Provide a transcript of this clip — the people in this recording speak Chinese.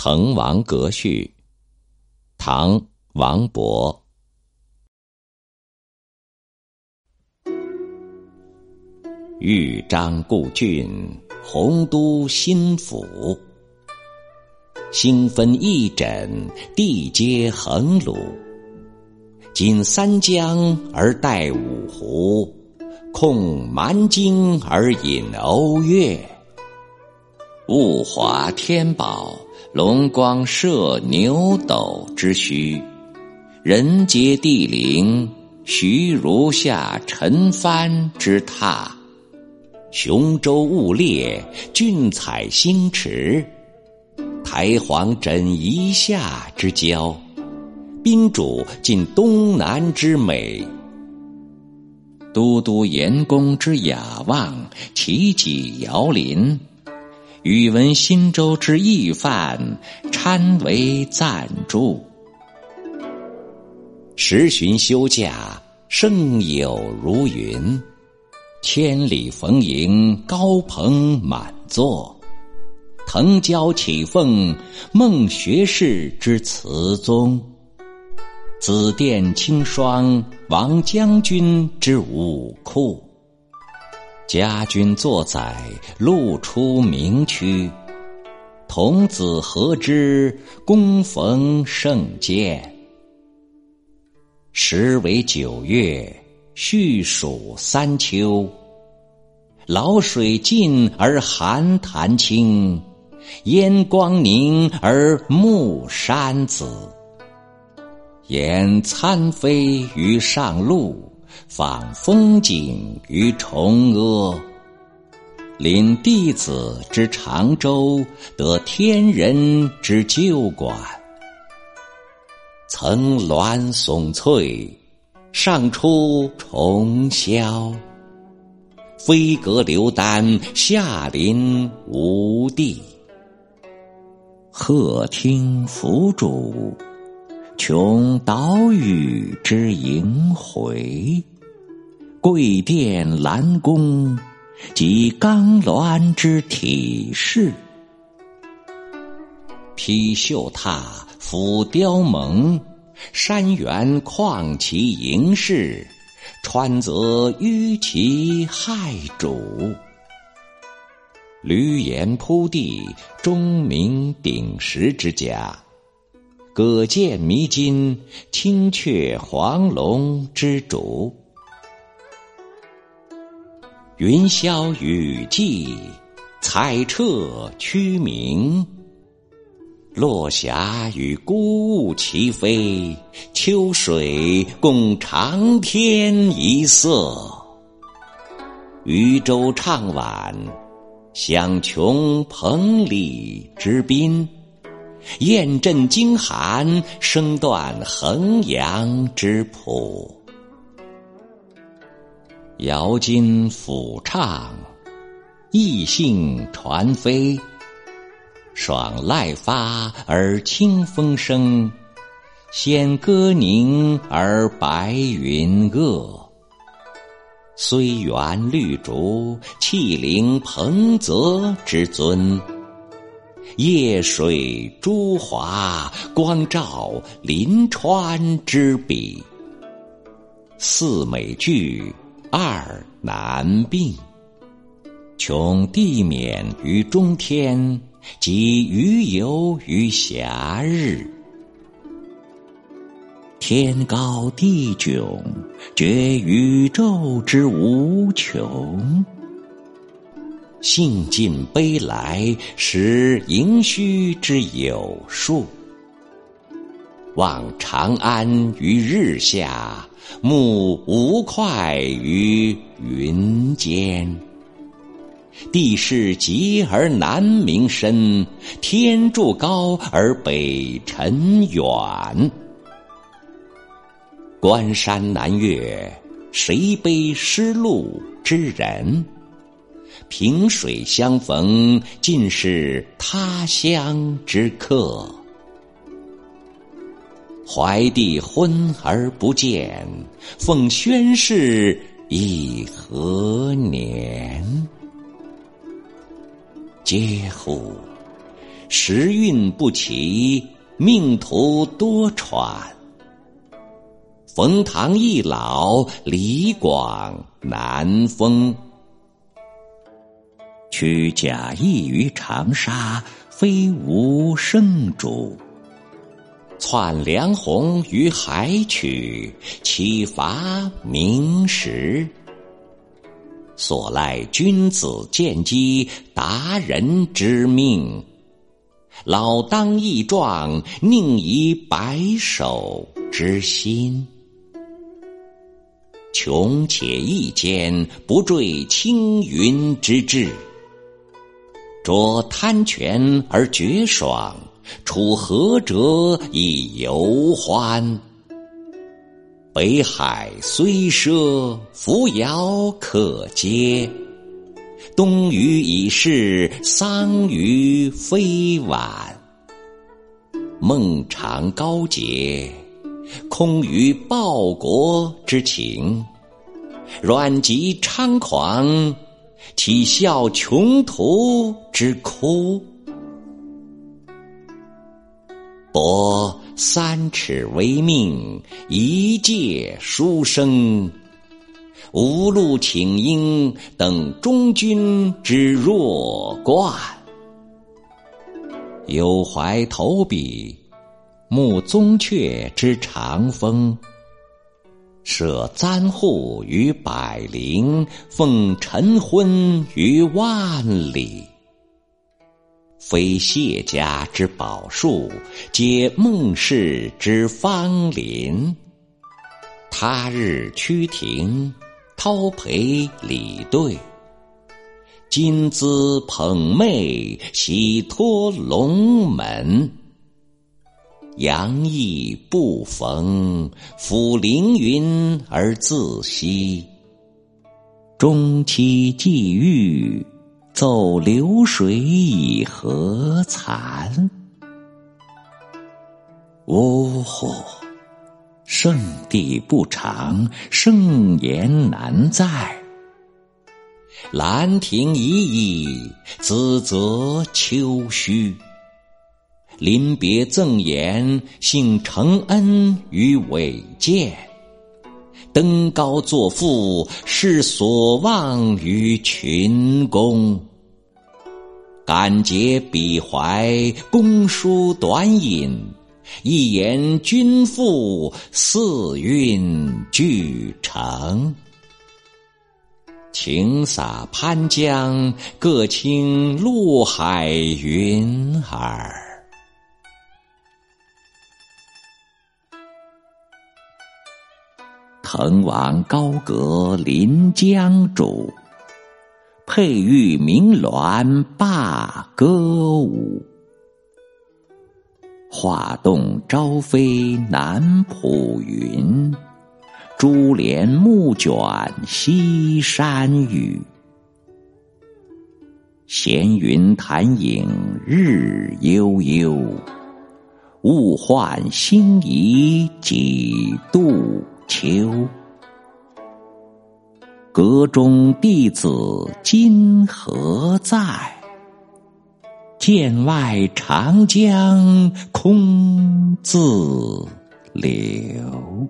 滕王阁序，唐·王勃。豫章故郡，洪都新府。星分翼轸，地接衡庐。襟三江而带五湖，控蛮荆而引瓯越。物华天宝。龙光射牛斗之墟，人杰地灵；徐如下陈蕃之榻，雄州雾列，俊采星驰；台隍枕夷夏之交，宾主尽东南之美。都督阎公之雅望，齐己遥临。宇文新州之义范，参为赞助。时旬休假，胜友如云。千里逢迎，高朋满座。腾蛟起凤，孟学士之词宗。紫殿青霜，王将军之武库。家君作宰，路出名区。童子何知，躬逢胜饯。时为九月，序属三秋。潦水尽而寒潭清，烟光凝而暮山紫。言参飞于上路。访风景于崇阿，临弟子之长洲，得天人之旧馆。层峦耸翠，上出重霄；飞阁流丹，下临无地。鹤汀凫渚。穷岛屿之萦回，桂殿兰宫，及冈峦之体势。披绣闼，俯雕甍，山原旷其盈视，川泽纡其骇瞩。闾阎扑地，钟鸣鼎食之家。葛剑弥津，青雀黄龙之主；云霄雨霁，彩彻区明。落霞与孤鹜齐飞，秋水共长天一色。渔舟唱晚，响穷彭蠡之滨。雁阵惊寒，声断衡阳之浦。瑶金抚唱，逸兴传飞。爽籁发而清风生，仙歌凝而白云遏。虽园绿竹，气凌彭泽之尊。夜水珠华，光照临川之笔。四美具，二难并。穷地免于中天，及鱼游于暇日。天高地迥，觉宇宙之无穷。兴尽悲来，识盈虚之有数。望长安于日下，目吴会于云间。地势极而南溟深，天柱高而北辰远。关山难越，谁悲失路之人？萍水相逢，尽是他乡之客。怀帝昏而不见，奉宣室以何年？嗟乎！时运不齐，命途多舛。冯唐易老，李广难封。屈贾谊于长沙，非无圣主；窜梁鸿于海曲，岂乏明时？所赖君子见机，达人之命。老当益壮，宁以白首之心？穷且益坚，不坠青云之志。着贪泉而觉爽，处涸辙以犹欢。北海虽赊，扶摇可接；东隅已逝，桑榆非晚。孟尝高洁，空余报国之情；阮籍猖狂。岂效穷途之哭？博三尺微命，一介书生。无路请缨，等中军之弱冠。有怀投笔，慕宗悫之长风。设簪笏于百龄，奉晨昏于万里。非谢家之宝树，皆孟氏之芳邻。他日趋庭，叨陪礼对。今兹捧袂，喜托龙门。杨意不逢，抚凌云而自惜。中期既遇，奏流水以何惭？呜呼！圣地不长，盛言难在。兰亭已矣，梓泽秋虚。临别赠言，幸承恩于伟饯；登高作赋，是所望于群公。感竭彼怀，公书短引，一言均赋，四韵俱成。晴洒潘江，各倾陆海云耳。滕王高阁临江渚，佩玉鸣鸾罢歌舞。画栋朝飞南浦云，珠帘暮卷西山雨。闲云潭影日悠悠，物换星移几度秋。阁中弟子今何在？剑外长江空自流。